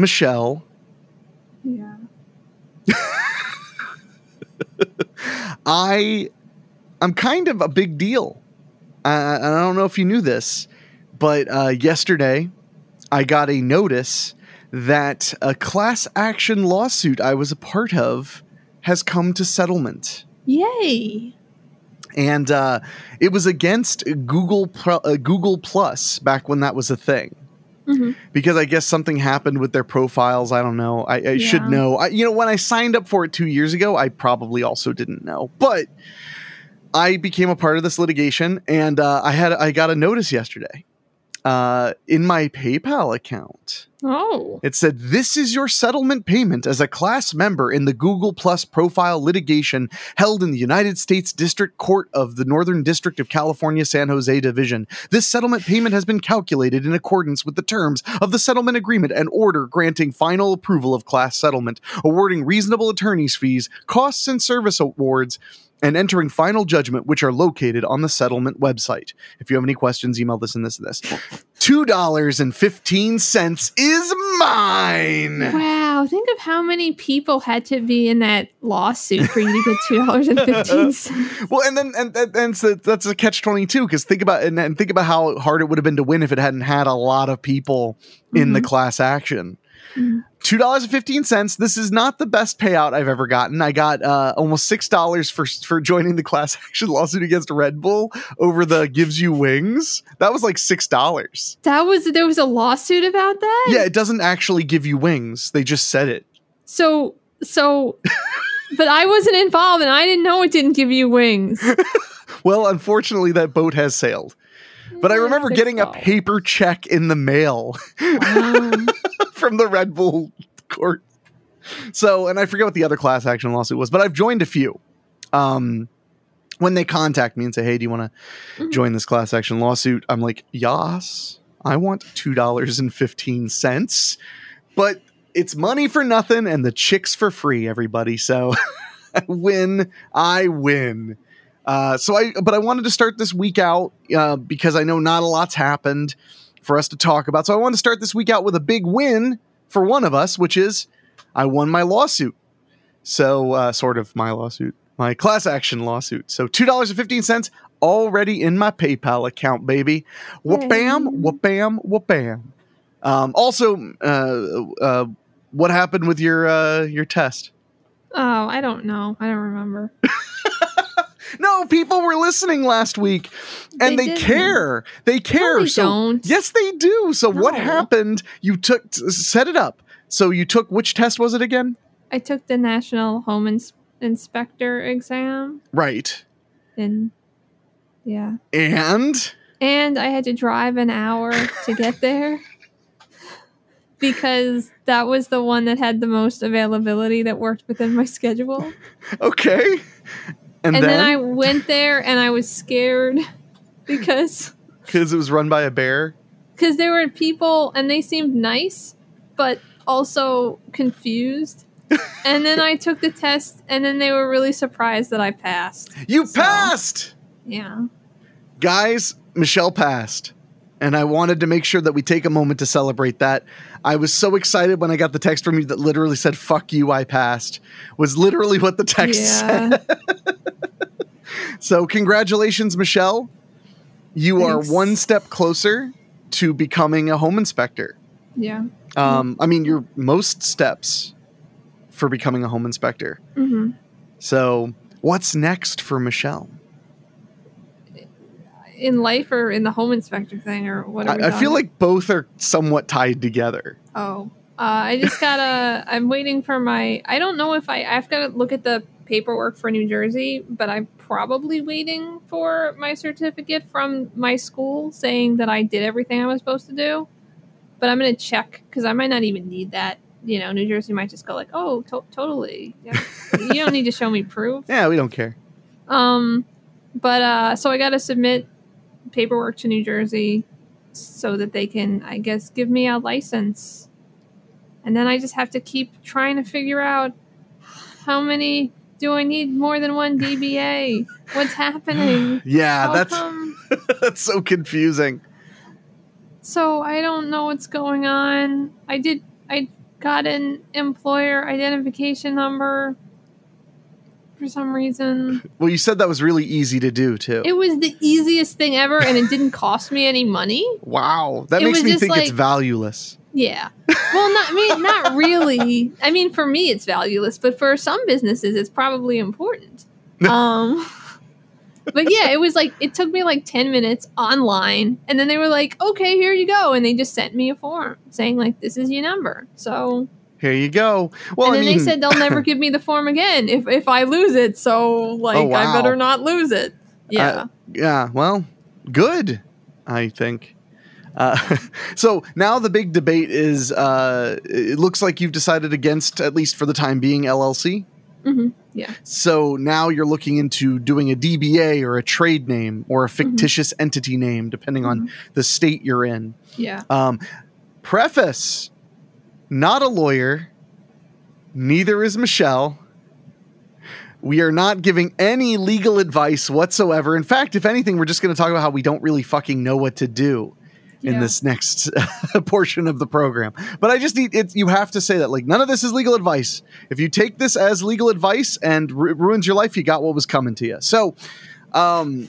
Michelle, Yeah. I I'm kind of a big deal. I, I don't know if you knew this, but uh, yesterday I got a notice that a class action lawsuit I was a part of has come to settlement. Yay. and uh, it was against Google Pro- uh, Google Plus back when that was a thing. Mhm. Because I guess something happened with their profiles. I don't know. I, I should know. I, you know, when I signed up for it two years ago, I probably also didn't know. But I became a part of this litigation, and uh, I had I got a notice yesterday uh, in my PayPal account. Oh. It said, This is your settlement payment as a class member in the Google Plus profile litigation held in the United States District Court of the Northern District of California, San Jose Division. This settlement payment has been calculated in accordance with the terms of the settlement agreement and order granting final approval of class settlement, awarding reasonable attorney's fees, costs, and service awards. And entering final judgment, which are located on the settlement website. If you have any questions, email this and this and this. Two dollars and fifteen cents is mine. Wow. Think of how many people had to be in that lawsuit for you to get two dollars and fifteen cents. Well, and then and, and, and so that's a catch twenty two because think about and, and think about how hard it would have been to win if it hadn't had a lot of people in the mm-hmm. class action. Mhm. Two dollars and fifteen cents. This is not the best payout I've ever gotten. I got uh, almost six dollars for for joining the class action lawsuit against Red Bull over the gives you wings. That was like six dollars. That was there was a lawsuit about that? Yeah, it doesn't actually give you wings. They just said it. So so but I wasn't involved and I didn't know it didn't give you wings. Well, unfortunately, that boat has sailed. But I remember getting a paper check in the mail Wow. From the Red Bull court. So, and I forget what the other class action lawsuit was, but I've joined a few. Um, when they contact me and say, "Hey, do you want to Mhm. join this class action lawsuit?" I'm like, "Yas, I want two dollars and fifteen cents." But it's money for nothing, and the chicks for free. Everybody, so I win. I win. Uh, so I, but I wanted to start this week out uh, because I know not a lot's happened for us to talk about. So I want to start this week out with a big win for one of us, which is I won my lawsuit. So uh, sort of my lawsuit, my class action lawsuit. So two dollars and fifteen cents already in my PayPal account, baby. Whoop bam, whoop bam, whoop bam. Um, also, uh, uh, what happened with your uh, your test? Oh, I don't know. I don't remember. No, people were listening last week, and They they, care. They care. they so don't. yes, they do. So what happened? You took set it up. So you took which test was it again? I took the National Home Ins- Inspector exam Right. and yeah. And And I had to drive an hour to get there because that was the one that had the most availability that worked within my schedule. okay. And, And, then, I went there and I was scared because because it was run by a bear. because there were people and they seemed nice but also confused. and then I took the test and then they were really surprised that I passed. You So- passed, Yeah. guys. Michelle passed. And I wanted to make sure that we take a moment to celebrate that. I was so excited when I got the text from you that literally said, fuck you, I passed. Was literally what the text said. So, congratulations, Michelle. You Thanks. are one step closer to becoming a home inspector. yeah. Um, I mean, you're most steps for becoming a home inspector. hmm So, what's next for Michelle? In life or in the home inspector thing or what are we I, I feel like both are somewhat tied together. Oh, uh, I just gotta. I'm waiting for my. I don't know if I. I've got to look at the paperwork for New Jersey, but I'm probably waiting for my certificate from my school saying that I did everything I was supposed to do. But I'm gonna check because I might not even need that you know, New Jersey might just go like, "Oh, to- totally. Yeah. you don't need to show me proof." Yeah, we don't care. Um, but uh, so I got to submit paperwork to New Jersey so that they can, I guess, give me a license. And then I just have to keep trying to figure out how many do I need more than one DBA? What's happening? Yeah, How that's come? that's so confusing. So I don't know what's going on. I did. I got an employer identification number for some reason. Well, you said that was really easy to do too. It was the easiest thing ever, and it didn't cost me any money. wow, that It makes me think it's like- valueless. Yeah. Well, not I mean, not really. I mean, for me, it's valueless, but for some businesses, it's probably important. Um, but yeah, it was like it took me like ten minutes online, and then they were like, "Okay, here you go," and they just sent me a form saying like, "This is your number." So, Here you go. Well, and I mean, they said they'll never give me the form again if if I lose it. So, like, Oh, wow. I better not lose it. Yeah. Uh, yeah, well, good, I think. Uh, so now the big debate is uh, it looks like you've decided against, at least for the time being, LLC. hmm Yeah. So now you're looking into doing a DBA or a trade name or a Mm-hmm. fictitious entity name, depending on the state you're in. Yeah. Um, preface not a lawyer, neither is Michelle. We are not giving any legal advice whatsoever. In fact, if anything, we're just going to talk about how we don't really fucking know what to do in Yeah. this next portion of the program. But I just need it. You have to say that like none of this is legal advice. If you take this as legal advice and ru- ruins your life, you got what was coming to you. So, um,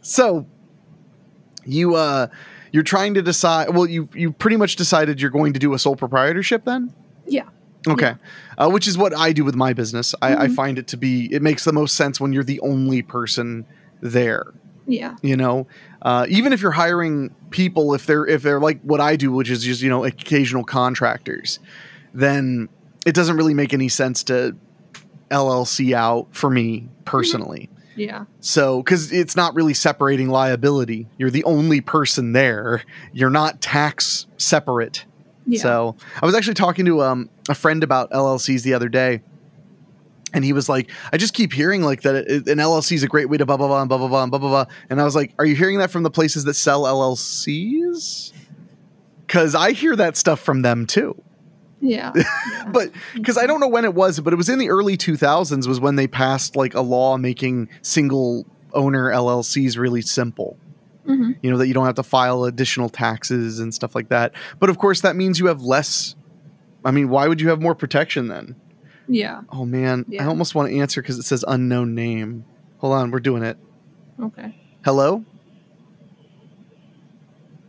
so you uh, you're trying to decide. Well, you you pretty much decided you're going to do a sole proprietorship then. Yeah. Okay, uh, which is what I do with my business. I, I Mhm. find it to be it makes the most sense when you're the only person there Yeah. you know uh, even if you're hiring people if they're if they're like what i do which is just you know occasional contractors then it doesn't really make any sense to llc out for me personally Yeah. so because it's not really separating liability you're the only person there you're not tax separate Yeah. so I was actually talking to um, a friend about LLCs the other day, and he was like, "I just keep hearing like that it, an LLC is a great way to blah blah blah and blah blah blah and blah blah blah." And I was like, "Are you hearing that from the places that sell LLCs?" Because I hear that stuff from them too. Yeah. yeah. But because I don't know when it was, but it was in the early 2000s was when they passed like a law making single owner LLCs really simple Mhm. you know that you don't have to file additional taxes and stuff like that but of course that means you have less i mean why would you have more protection then Yeah. oh man i almost want to answer because it says unknown name hold on we're doing it Okay. hello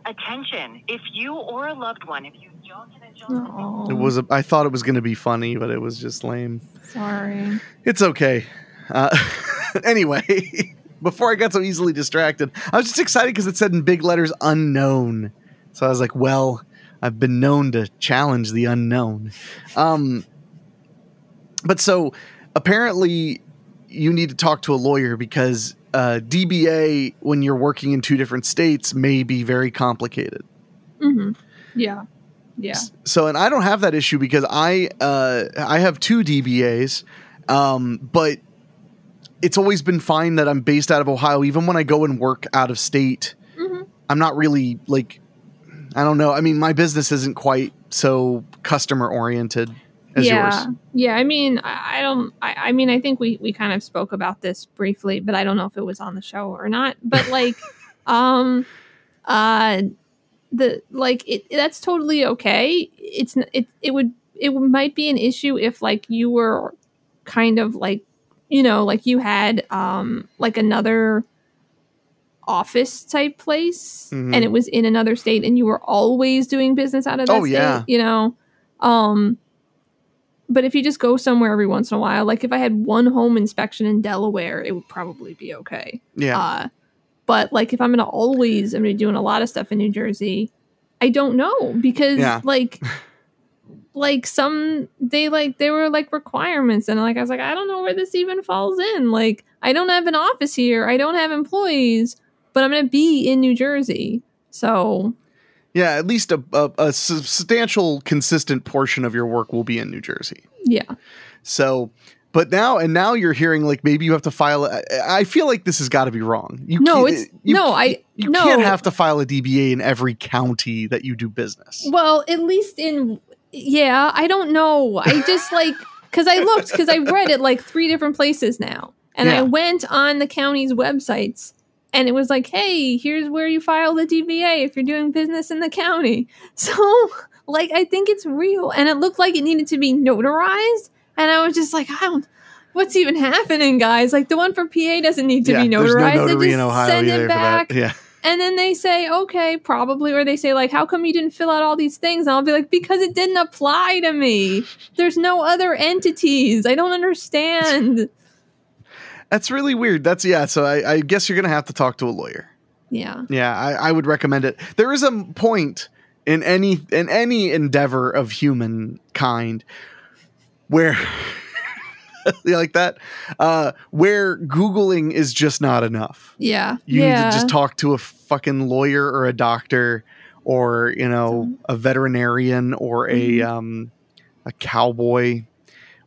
Attention, if you or a loved one, if you don't get a job, Oh, it was a, i thought it was going to be funny but it was just lame. Sorry. it's okay. Uh, anyway before i got so easily distracted i was just excited because it said in big letters unknown. So i was like well i've been known to challenge the unknown. Um, but so apparently you need to talk to a lawyer because uh, dba when you're working in two different states may be very complicated. Hmm Yeah. Yeah. so, and I don't have that issue because I uh, I have two DBAs, um, but it's always been fine that I'm based out of Ohio. Even when I go and work out of state, hmm I'm not really like I don't know. I mean, my business isn't quite so customer oriented as yeah. yours. Yeah. I mean, I, I don't. I, I mean, I think we we kind of spoke about this briefly, but I don't know if it was on the show or not. But like, um, uh, the like it that's totally okay. It's it it would it might be an issue if like you were kind of like you know like you had um like another office type place Mhm. and it was in another state and you were always doing business out of that Oh, state, yeah. you know um but if you just go somewhere every once in a while like if i had one home inspection in delaware it would probably be okay Yeah. uh but like if i'm gonna always i'm gonna be doing a lot of stuff in new jersey i don't know because Yeah. like like some they like they were like requirements and like i was like i don't know where this even falls in like i don't have an office here i don't have employees but i'm gonna be in new jersey so Yeah, at least a, a, a substantial, consistent portion of your work will be in New Jersey. Yeah. So, but now and now you're hearing like maybe you have to file. I, I feel like this has got to be wrong. You No, can't- it's you, no, I You no. can't have to file a DBA in every county that you do business. Well, at least in yeah, I don't know. I just like because I looked because I read it like three different places now, and Yeah. I went on the county's websites, and it was like, hey, here's where you file the DBA if you're doing business in the county. So, like, I think it's real, and it looked like it needed to be notarized, and I was just like, I don't. What's even happening, guys? Like the one for PA doesn't need to yeah, be notarized. no They just send it back. Yeah. And then they say, okay, probably, or they say, like, how come you didn't fill out all these things? And I'll be like, because it didn't apply to me. There's no other entities. I don't understand. That's really weird. That's yeah. So I, I guess you're gonna have to talk to a lawyer. Yeah. Yeah, I, I would recommend it. There is a point in any in any endeavor of humankind where you like that, uh, where googling is just not enough. Yeah. You yeah. need to just talk to a fucking lawyer or a doctor or you know a veterinarian or a Mhm. um, a cowboy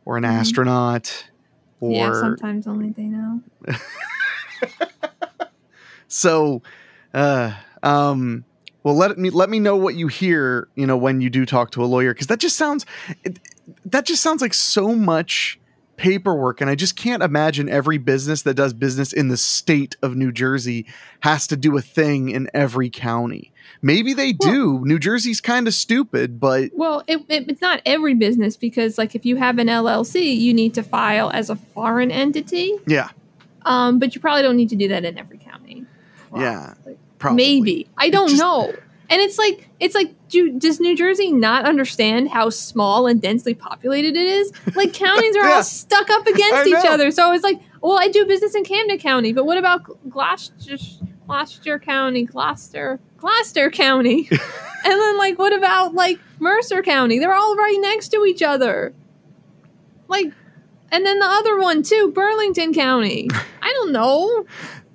or an Mhm. astronaut or yeah, sometimes only they know. So, uh, um, well, let me let me know what you hear. You know, when you do talk to a lawyer, because that just sounds it, that just sounds like so much paperwork, and I just can't imagine every business that does business in the state of New Jersey has to do a thing in every county. Maybe they Well- do. New Jersey's kind of stupid, but Well, it, it, it's not every business because, like, if you have an LLC, you need to file as a foreign entity. yeah, Um, but you probably don't need to do that in every county. Yeah, Probably. probably. Maybe I don't just- know. And it's like it's like do, does New Jersey not understand how small and densely populated it is? Like counties are Yeah. all stuck up against each other. So it's like, well, I do business in Camden County, but what about Gloucester, Gloucester County, Gloucester, Gloucester County, and then like what about like Mercer County? They're all right next to each other. Like, and then the other one too, Burlington County. I don't know.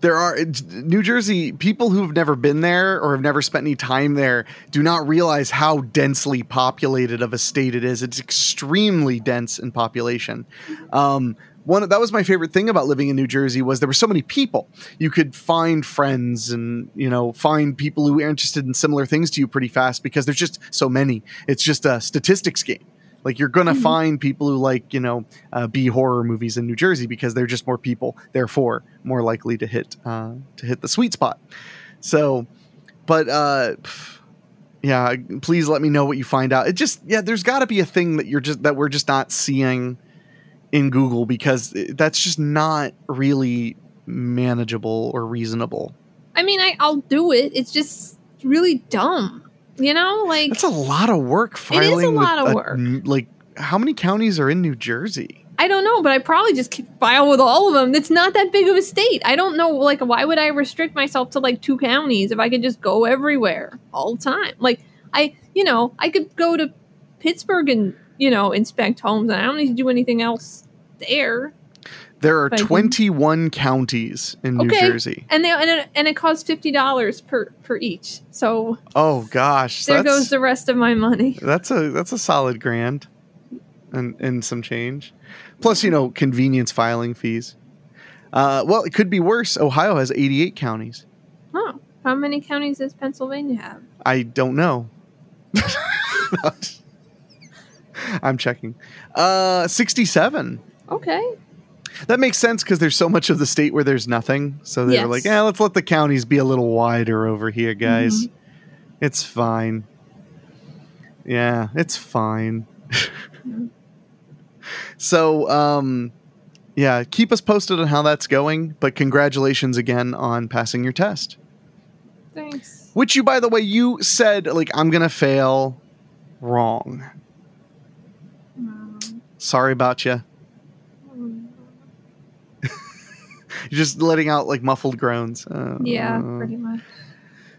There are New Jersey people who've never been there or have never spent any time there do not realize how densely populated of a state it is. It's extremely dense in population. Um, one that was my favorite thing about living in New Jersey was there were so many people. You could find friends and you know find people who are interested in similar things to you pretty fast because there's just so many. It's just a statistics game. Like you're gonna Mhm. find people who like you know uh, B horror movies in New Jersey because they're just more people, therefore more likely to hit uh, to hit the sweet spot. So, but uh, yeah, please let me know what you find out. It just yeah, there's got to be a thing that you're just that we're just not seeing in Google because that's just not really manageable or reasonable. I mean, I, I'll do it. It's just really dumb. You know, like That's a lot of work filing. is a lot of work. n- like how many counties are in New Jersey? I don't know, but I probably just file with all of them. It's not that big of a state. I don't know. Like, why would I restrict myself to like two counties if I could just go everywhere all the time? Like, I, you know, I could go to Pittsburgh and you know inspect homes, and I don't need to do anything else there. There are Thank you. 21 counties in New Okay. Jersey. And they and it, and it costs fifty dollars per per each. So Oh gosh, there goes the rest of my money. that's a that's a solid grand, and and some change, plus you know convenience filing fees. Uh, well, it could be worse. Ohio has 88 counties. Oh, how many counties does Pennsylvania have? I don't know. I'm checking. Uh, 67. Okay. That makes sense because there's so much of the state where there's nothing. So they were Yes. like, yeah, let's let the counties be a little wider over here, guys. Mm-hmm. It's fine. Yeah, it's fine. so, um, yeah, keep us posted on how that's going. But congratulations again on passing your test. Thanks. Which you, by the way, you said like I'm gonna fail. Wrong. Um, Sorry about you. um, You're just letting out like muffled groans. Uh, yeah, pretty much.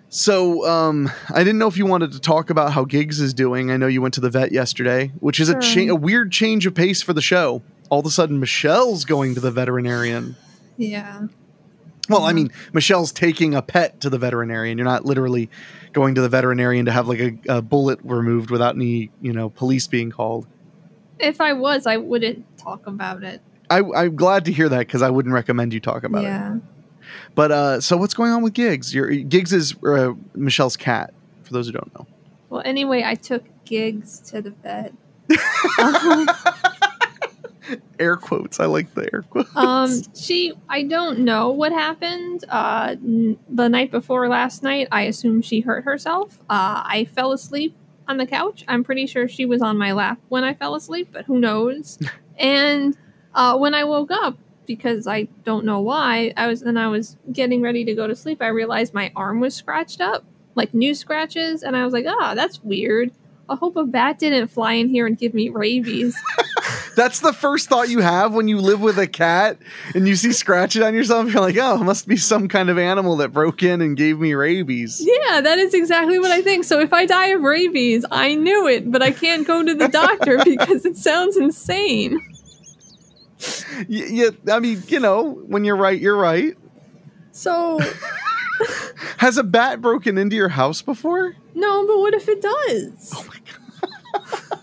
So, um, I didn't know if you wanted to talk about how Gigs is doing. I know you went to the vet yesterday, which is a cha- a weird change of pace for the show. All of a sudden, Michelle's going to the veterinarian. Yeah. Well, I mean, Michelle's taking a pet to the veterinarian. You're not literally going to the veterinarian to have like a, a bullet removed without any, you know, police being called. If I was, I wouldn't talk about it. I, I'm glad to hear that because I wouldn't recommend you talk about it. yeah. But uh, so what's going on with Gigs? Your Gigs is uh, Michelle's cat. For those who don't know. Well, anyway, I took gigs to the vet. um, Air quotes. I like the air quotes. um, she, I don't know what happened. Uh, n- the night before last night, I assume she hurt herself. Uh, I fell asleep on the couch. I'm pretty sure she was on my lap when I fell asleep, but who knows? and uh, when I woke up, because I don't know why, I was and I was getting ready to go to sleep. I realized my arm was scratched up, like new scratches, and I was like, "Ah, that's weird." I hope a bat didn't fly in here and give me rabies. That's the first thought you have when you live with a cat and you see scratches on yourself. You're like, oh, it must be some kind of animal that broke in and gave me rabies. Yeah, that is exactly what I think. So if I die of rabies, I knew it, but I can't go to the doctor because it sounds insane. Yeah, I mean, you know, when you're right, you're right. So Has a bat broken into your house before? no, but what if it does? Oh my god.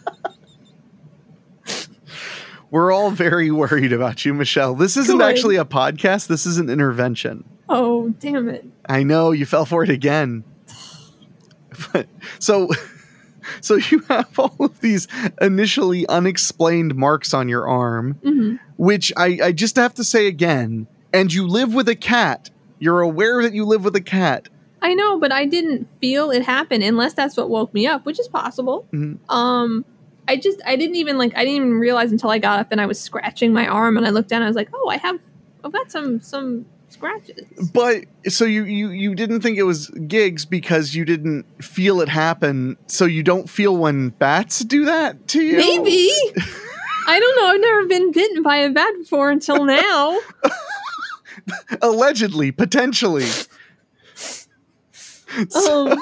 We're all very worried about you, Michelle. This isn't Good. actually a podcast. This is an intervention. Oh, damn it. I know you fell for it again. But, so, so you have all of these initially unexplained marks on your arm, hmm which I, I just have to say again. And you live with a cat. You're aware that you live with a cat. I know, but I didn't feel it happen unless that's what woke me up, which is possible. Mhm. Um, I just I didn't even like I didn't even realize until I got up and I was scratching my arm and I looked down. I was like, oh, I have I've got some some scratches. But so you you you didn't think it was gigs because you didn't feel it happen. So you don't feel when bats do that to you. Maybe. I don't know. I've never been bitten by a bat before until now. allegedly, potentially. Um,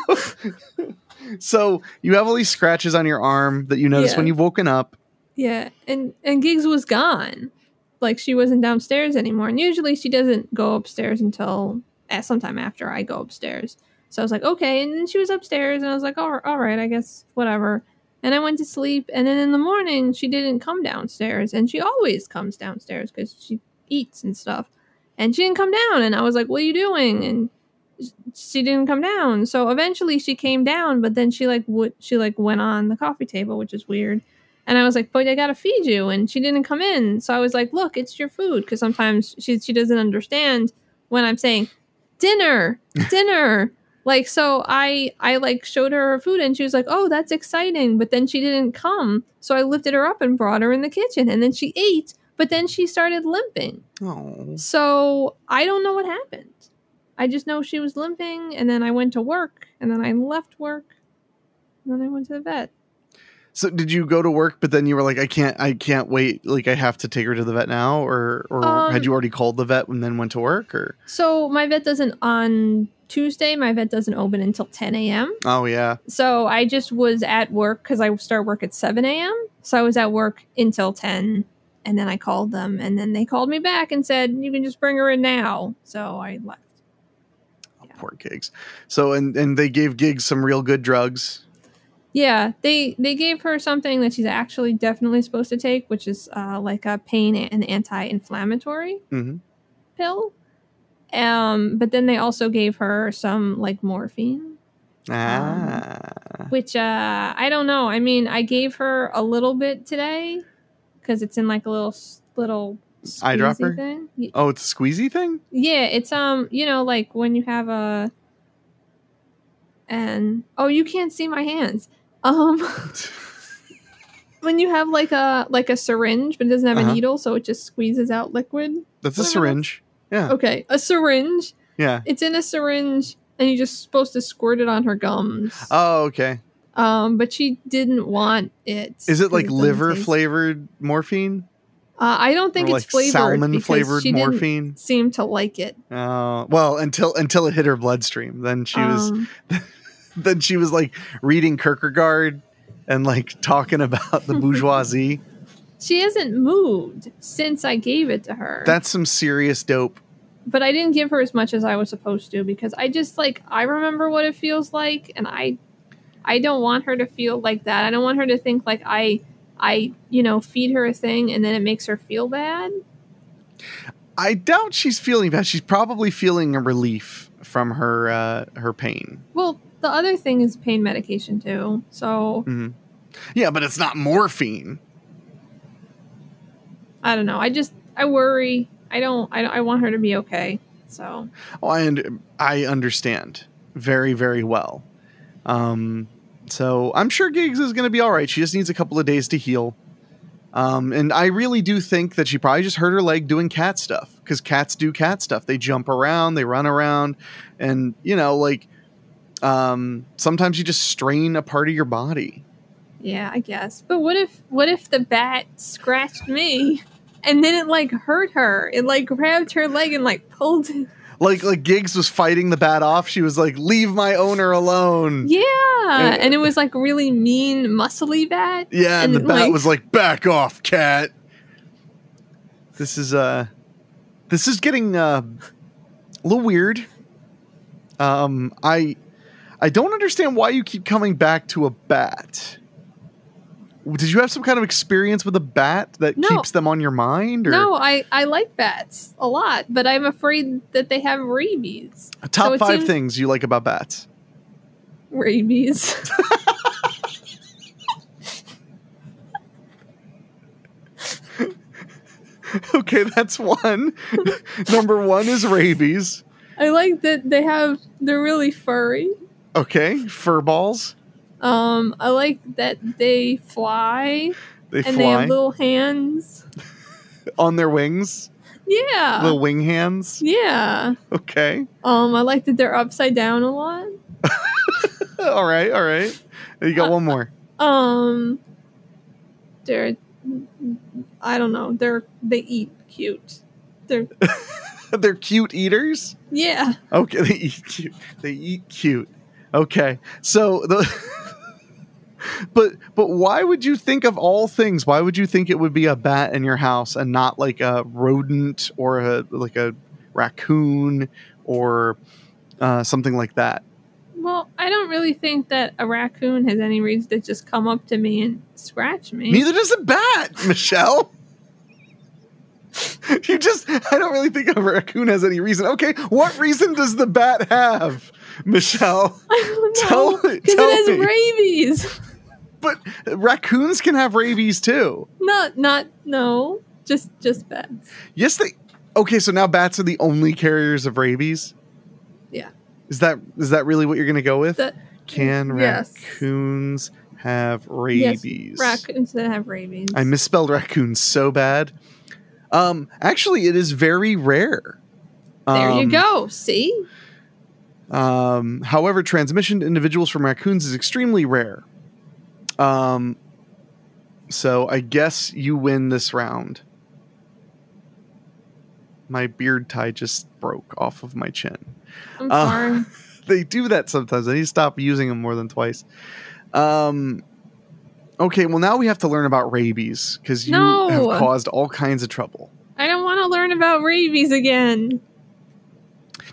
So you have all these scratches on your arm that you notice Yeah. when you've woken up. yeah, and and Gigs was gone. Like she wasn't downstairs anymore. And usually she doesn't go upstairs until uh, sometime after I go upstairs. So I was like, okay. And then she was upstairs, and I was like, all, all right, I guess whatever. And I went to sleep. And then in the morning, she didn't come downstairs, and she always comes downstairs because she eats and stuff. And she didn't come down, and I was like, what are you doing? And she didn't come down. So eventually she came down, but then she like would she like went on the coffee table, which is weird. And I was like, "But I gotta feed you," and she didn't come in. So I was like, "Look, it's your food," because sometimes she she doesn't understand when I'm saying dinner, dinner. like so, I I like showed her her food, and she was like, "Oh, that's exciting," but then she didn't come. So I lifted her up and brought her in the kitchen, and then she ate, but then she started limping. Oh, So I don't know what happened. I just know she was limping, and then I went to work, and then I left work, and then I went to the vet. So did you go to work? But then you were like, I can't, I can't wait. Like I have to take her to the vet now, or or Um, had you already called the vet and then went to work? Or So my vet doesn't on Tuesday. My vet doesn't open until 10 a.m. oh yeah, So I just was at work because I start work at 7 a.m. So I was at work until 10, and then I called them, and then they called me back and said you can just bring her in now. So I left. poor gigs. So and and they gave gigs some real good drugs. Yeah, they they gave her something that she's actually definitely supposed to take, which is uh, like a pain and anti-inflammatory hmm pill. Um, but then they also gave her some like morphine, Ah, which uh, I don't know. I mean, I gave her a little bit today because it's in like a little little Eyedropper? thing. Oh, it's a squeezy thing. Yeah, it's um, you know, like when you have a and oh, you can't see my hands. Um, when you have like a like a syringe, but it doesn't have Uh-huh. a needle, so it just squeezes out liquid. That's a syringe. Yeah, Okay, a syringe. yeah. It's in a syringe, and you're just supposed to squirt it on her gums. Oh, okay. Um, but she didn't want it. Is it like liver taste- flavored morphine? Uh, I don't think or it's like flavored salmon flavored she didn't morphine? seem to like it. Uh, well, until until it hit her bloodstream, then she was Um, then she was like reading Kierkegaard and like talking about the bourgeoisie. she hasn't moved since I gave it to her. That's some serious dope. but I didn't give her as much as I was supposed to because I just like I remember what it feels like, and I I don't want her to feel like that. I don't want her to think like I I you know feed her a thing and then it makes her feel bad. I doubt she's feeling bad. She's probably feeling a relief from her uh, her pain. Well, the other thing is pain medication too. So Mhm. Yeah, but it's not morphine. I don't know. I just I worry. I don't. I, don't- I want her to be okay. So Oh, and I understand very, very well. Um, so I'm sure Gigs is going to be all right. She just needs a couple of days to heal. Um, and I really do think that she probably just hurt her leg doing cat stuff because cats do cat stuff. They jump around, they run around, and you know, like um, sometimes you just strain a part of your body. yeah, I guess. But what if what if the bat scratched me? And then it like hurt her. It like grabbed her leg and like pulled it. Like like Gigs was fighting the bat off. She was like, "Leave my owner alone." Yeah. And it was like really mean, muscly bat. Yeah, and, And, the bat like- was like, "Back off, cat." This is uh this is getting uh a little weird. Um I I don't understand why you keep coming back to a bat. Did you have some kind of experience with a bat that No. keeps them on your mind or No, I, I like bats a lot, but I'm afraid that they have rabies. top so 5 seems- things you like about bats? Rabies. okay, that's one. Number 1 is rabies. I like that they have they're really furry. Okay, fur balls. Um, I like that they fly They and they have little hands. on their wings. Yeah. Little wing hands. yeah. Okay. Um, I like that they're upside down a lot. all right, all right. You got one more. Um, they're I don't know. They're they eat cute. They're They're cute eaters. yeah. Okay, they eat cute. They eat cute. Okay, so the. but but why would you think of all things? Why would you think it would be a bat in your house and not like a rodent or a like a raccoon or uh, something like that? Well, I don't really think that a raccoon has any reason to just come up to me and scratch me. Neither does a bat, Michelle. you just, I don't really think a raccoon has any reason. Okay, what reason does the bat have, Michelle? I don't Tell know. me- Because tell it has me. rabies. But raccoons can have rabies too. Not not no. Just just bats. Yes, they. Okay, so now bats are the only carriers of rabies. Yeah. Is that is that really what you're going to go with? That can yes. raccoons have rabies? Raccoons that have rabies. I misspelled raccoons so bad. Um, actually, it is very rare. there you Um, go. See? Um, however, transmission to individuals from raccoons is extremely rare. Um, so I guess you win this round. My beard tie just broke off of my chin. I'm uh, sorry. They do that sometimes. I need to stop using them more than twice. Um, okay, well now we have to learn about rabies because you No. have caused all kinds of trouble. I don't want to learn about rabies again.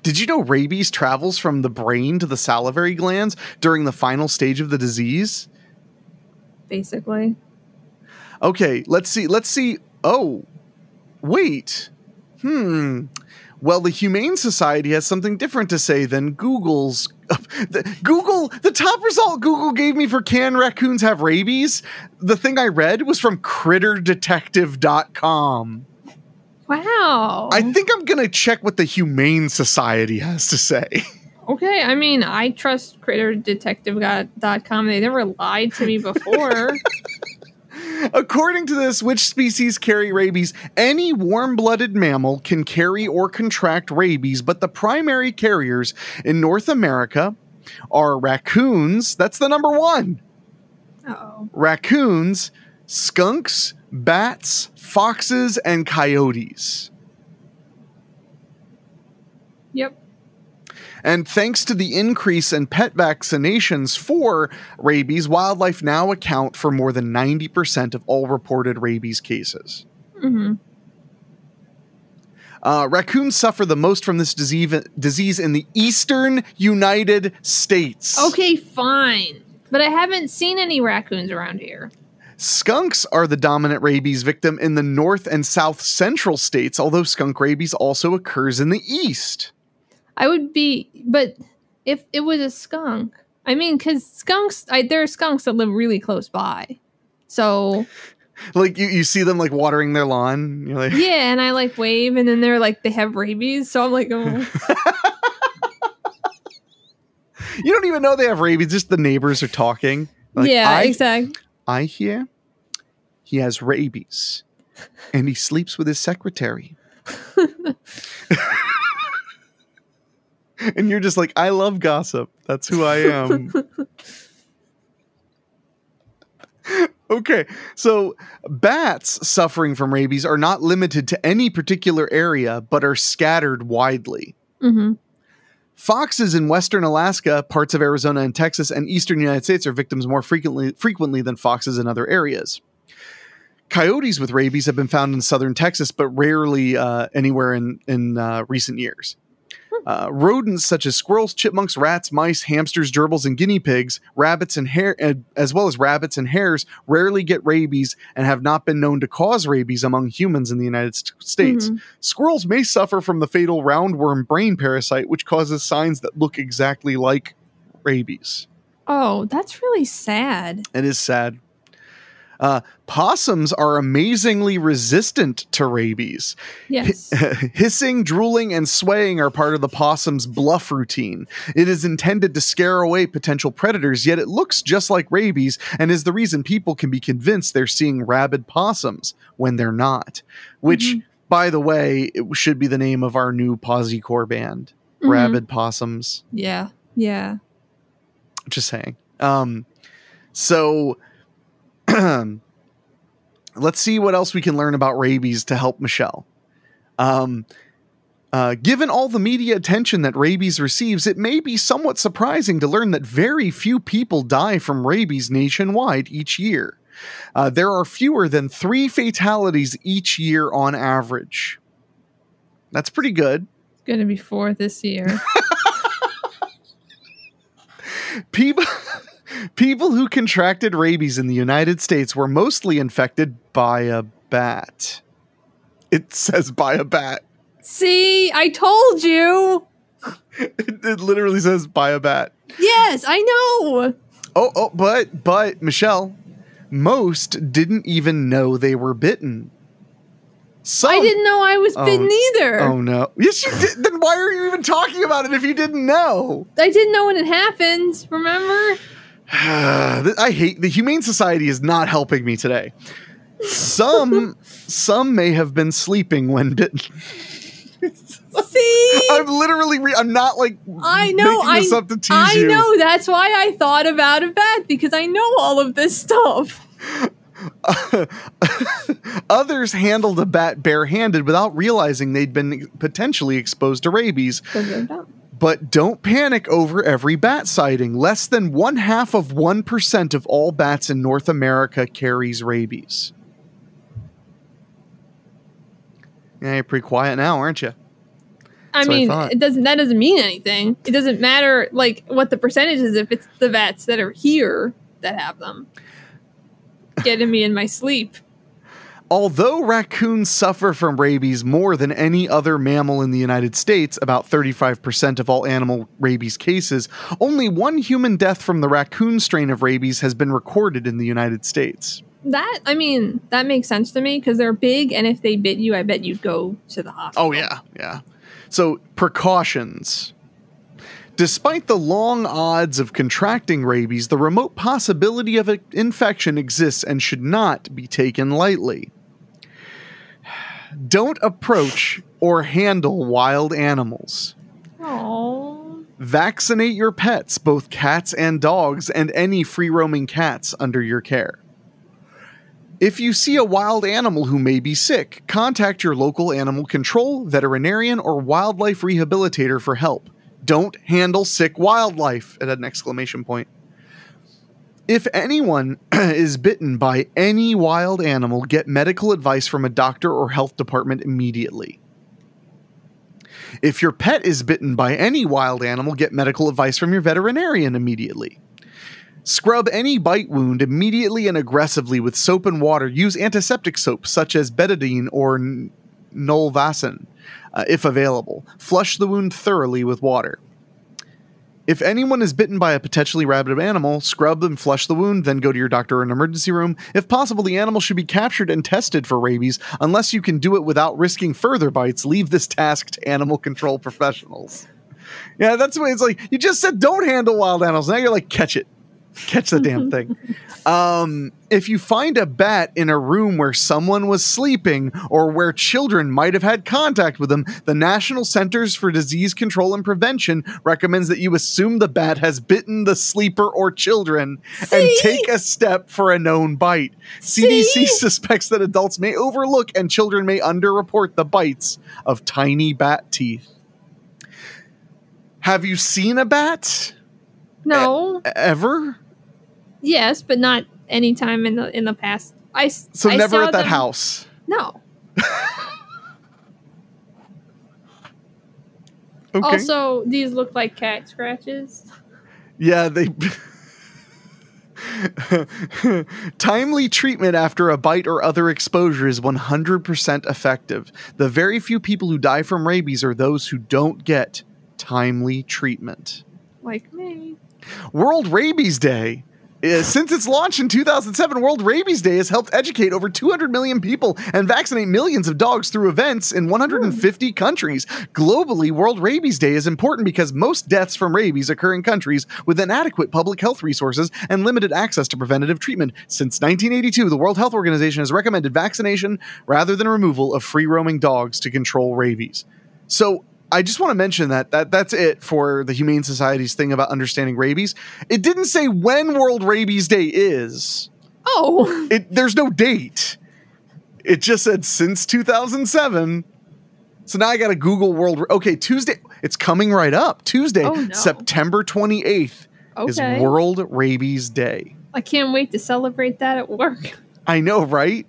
Did you know rabies travels from the brain to the salivary glands during the final stage of the disease? Basically. Okay, let's see. Let's see. Oh, wait. Hmm. Well, the Humane Society has something different to say than Google's. the, Google, the top result Google gave me for can raccoons have rabies, the thing I read was from critterdetective.com. Wow. I think I'm going to check what the Humane Society has to say. okay, I mean, I trust critterdetective.com. They never lied to me before. According to this, which species carry rabies? Any warm blooded mammal can carry or contract rabies, but the primary carriers in North America are raccoons. That's the number one. oh. Raccoons, skunks, bats, foxes, and coyotes. Yep. And thanks to the increase in pet vaccinations for rabies, wildlife now account for more than 90% of all reported rabies cases. hmm Uh, raccoons suffer the most from this disease, disease in the eastern United States. Okay, fine. But I haven't seen any raccoons around here. Skunks are the dominant rabies victim in the north and south central states, although skunk rabies also occurs in the east. I would be, but if it was a skunk, I mean, because skunks, I, there are skunks that live really close by. So Like you, you see them like watering their lawn. You're like, yeah, and I like wave, and then they're like they have rabies. So I'm like, oh, you don't even know they have rabies. Just the neighbors are talking. Like, yeah, I, exactly. I hear he has rabies, and he sleeps with his secretary. and you're just like, I love gossip. That's who I am. okay, so bats suffering from rabies are not limited to any particular area, but are scattered widely. hmm Foxes in western Alaska, parts of Arizona and Texas, and eastern United States are victims more frequently frequently than foxes in other areas. Coyotes with rabies have been found in southern Texas, but rarely uh, anywhere in in uh, recent years. Uh, rodents such as squirrels, chipmunks, rats, mice, hamsters, gerbils, and guinea pigs, rabbits and hare, uh, as well as rabbits and hares, rarely get rabies and have not been known to cause rabies among humans in the United St- States. Mhm. Squirrels may suffer from the fatal roundworm brain parasite, which causes signs that look exactly like rabies. Oh, that's really sad. It is sad. Uh, possums are amazingly resistant to rabies. Yes. Hissing, drooling, and swaying are part of the possum's bluff routine. It is intended to scare away potential predators, yet it looks just like rabies and is the reason people can be convinced they're seeing rabid possums when they're not. Which, Mhm. by the way, it should be the name of our new Posy Core band. Mhm. Rabid possums. Yeah. Yeah. Just saying. Um, so let's see what else we can learn about rabies to help Michelle. Um, uh, given all the media attention that rabies receives, it may be somewhat surprising to learn that very few people die from rabies nationwide each year. Uh, there are fewer than three fatalities each year on average. That's pretty good. It's going to be four this year. people people who contracted rabies in the United States were mostly infected by a bat. It says by a bat. See, I told you. It, it literally says by a bat. Yes, I know. Oh, oh, but but Michelle, most didn't even know they were bitten. Some, I didn't know I was Oh, bitten either. Oh no! Yes, you did. Then why are you even talking about it if you didn't know? I didn't know when it happened. Remember? I hate the Humane Society is not helping me today. Some some may have been sleeping when bitten. See, I'm literally re- I'm not like I know. I this up to tease I you. know. That's why I thought about a bat because I know all of this stuff. Others handled a bat barehanded without realizing they'd been potentially exposed to rabies. But don't panic over every bat sighting. Less than one half of 1% of all bats in North America carries rabies. Yeah, you're pretty quiet now, aren't you? I That's I mean, thought. it doesn't. That doesn't mean anything. It doesn't matter like what the percentage is if it's the bats that are here that have them. Getting me in my sleep. Although raccoons suffer from rabies more than any other mammal in the United States, about 35% of all animal rabies cases, only one human death from the raccoon strain of rabies has been recorded in the United States. That I mean, that makes sense to me because they're big, and if they bit you, I bet you'd go to the hospital. Oh, yeah, yeah. So, precautions. Despite the long odds of contracting rabies, the remote possibility of an infection exists and should not be taken lightly. Don't approach or handle wild animals. Oh, Vaccinate your pets, both cats and dogs, and any free roaming cats under your care. If you see a wild animal who may be sick, contact your local animal control, veterinarian, or wildlife rehabilitator for help. Don't handle sick wildlife! At an exclamation point. If anyone is bitten by any wild animal, get medical advice from a doctor or health department immediately. If your pet is bitten by any wild animal, get medical advice from your veterinarian immediately. Scrub any bite wound immediately and aggressively with soap and water. Use antiseptic soap such as betadine or n- uh, if available. Flush the wound thoroughly with water. If anyone is bitten by a potentially rabid animal, scrub and flush the wound, then go to your doctor or an emergency room. If possible, the animal should be captured and tested for rabies. Unless you can do it without risking further bites, leave this task to animal control professionals. Yeah, that's the way it's like. You just said don't handle wild animals. Now you're like, catch it. Catch the damn thing. Um, if you find a bat in a room where someone was sleeping or where children might have had contact with them, the National Centers for Disease Control and Prevention recommends that you assume the bat has bitten the sleeper or children and take a step for a known bite. See? CDC suspects that adults may overlook and children may underreport the bites of tiny bat teeth. Have you seen a bat No. ever? Yes, but not any time in the in the past. I So I never saw at that them- house. No. Okay. Also, these look like cat scratches. yeah, they Timely treatment after a bite or other exposure is 100% effective. The very few people who die from rabies are those who don't get timely treatment. Like me. World Rabies Day. Uh, Since its launch in 2007, World Rabies Day has helped educate over 200 million people and vaccinate millions of dogs through events in 150 countries. Globally, World Rabies Day is important because most deaths from rabies occur in countries with inadequate public health resources and limited access to preventative treatment. Since 1982, the World Health Organization has recommended vaccination rather than removal of free roaming dogs to control rabies. So, I just want to mention that that that's it for the Humane Society's thing about understanding rabies. It didn't say when World Rabies Day is. Oh, It there's no date. It just said since 2007. So now I got to Google World. Okay, Tuesday. It's coming right up. Tuesday, Oh, no. September 28th is. World Rabies Day. I can't wait to celebrate that at work. I know, right?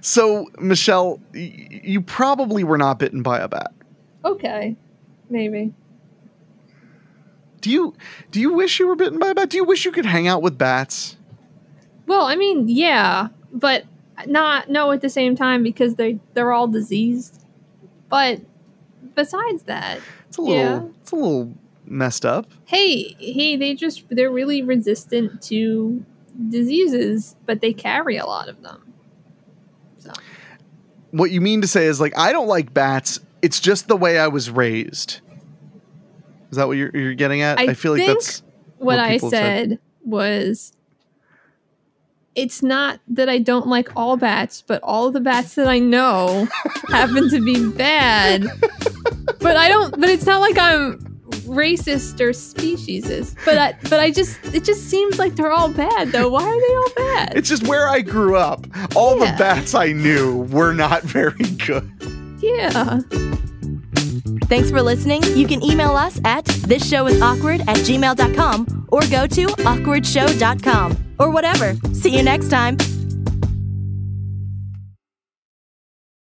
So, Michelle, y- you probably were not bitten by a bat. Okay, maybe. Do you do you wish you were bitten by a bat? Do you wish you could hang out with bats? Well, I mean, yeah, but not no at the same time because they they're all diseased. But besides that, It's a little Yeah. it's a little messed up. hey, hey, they just they're really resistant to diseases, but they carry a lot of them. What you mean to say is like I don't like bats. It's just the way I was raised. Is that what you're, you're getting at? I I, feel like that's what, What I said. said was it's not that I don't like all bats, but all the bats that I know happen to be bad. But I don't but it's not like I'm racist or speciesist. But I but I just it just seems like they're all bad though. Why are they all bad? it's just where I grew up. All Yeah. the bats I knew were not very good. yeah. Thanks for listening. You can email us at thisshowis awkward at gmail.com or go to awkwardshow.com or whatever. See you next time.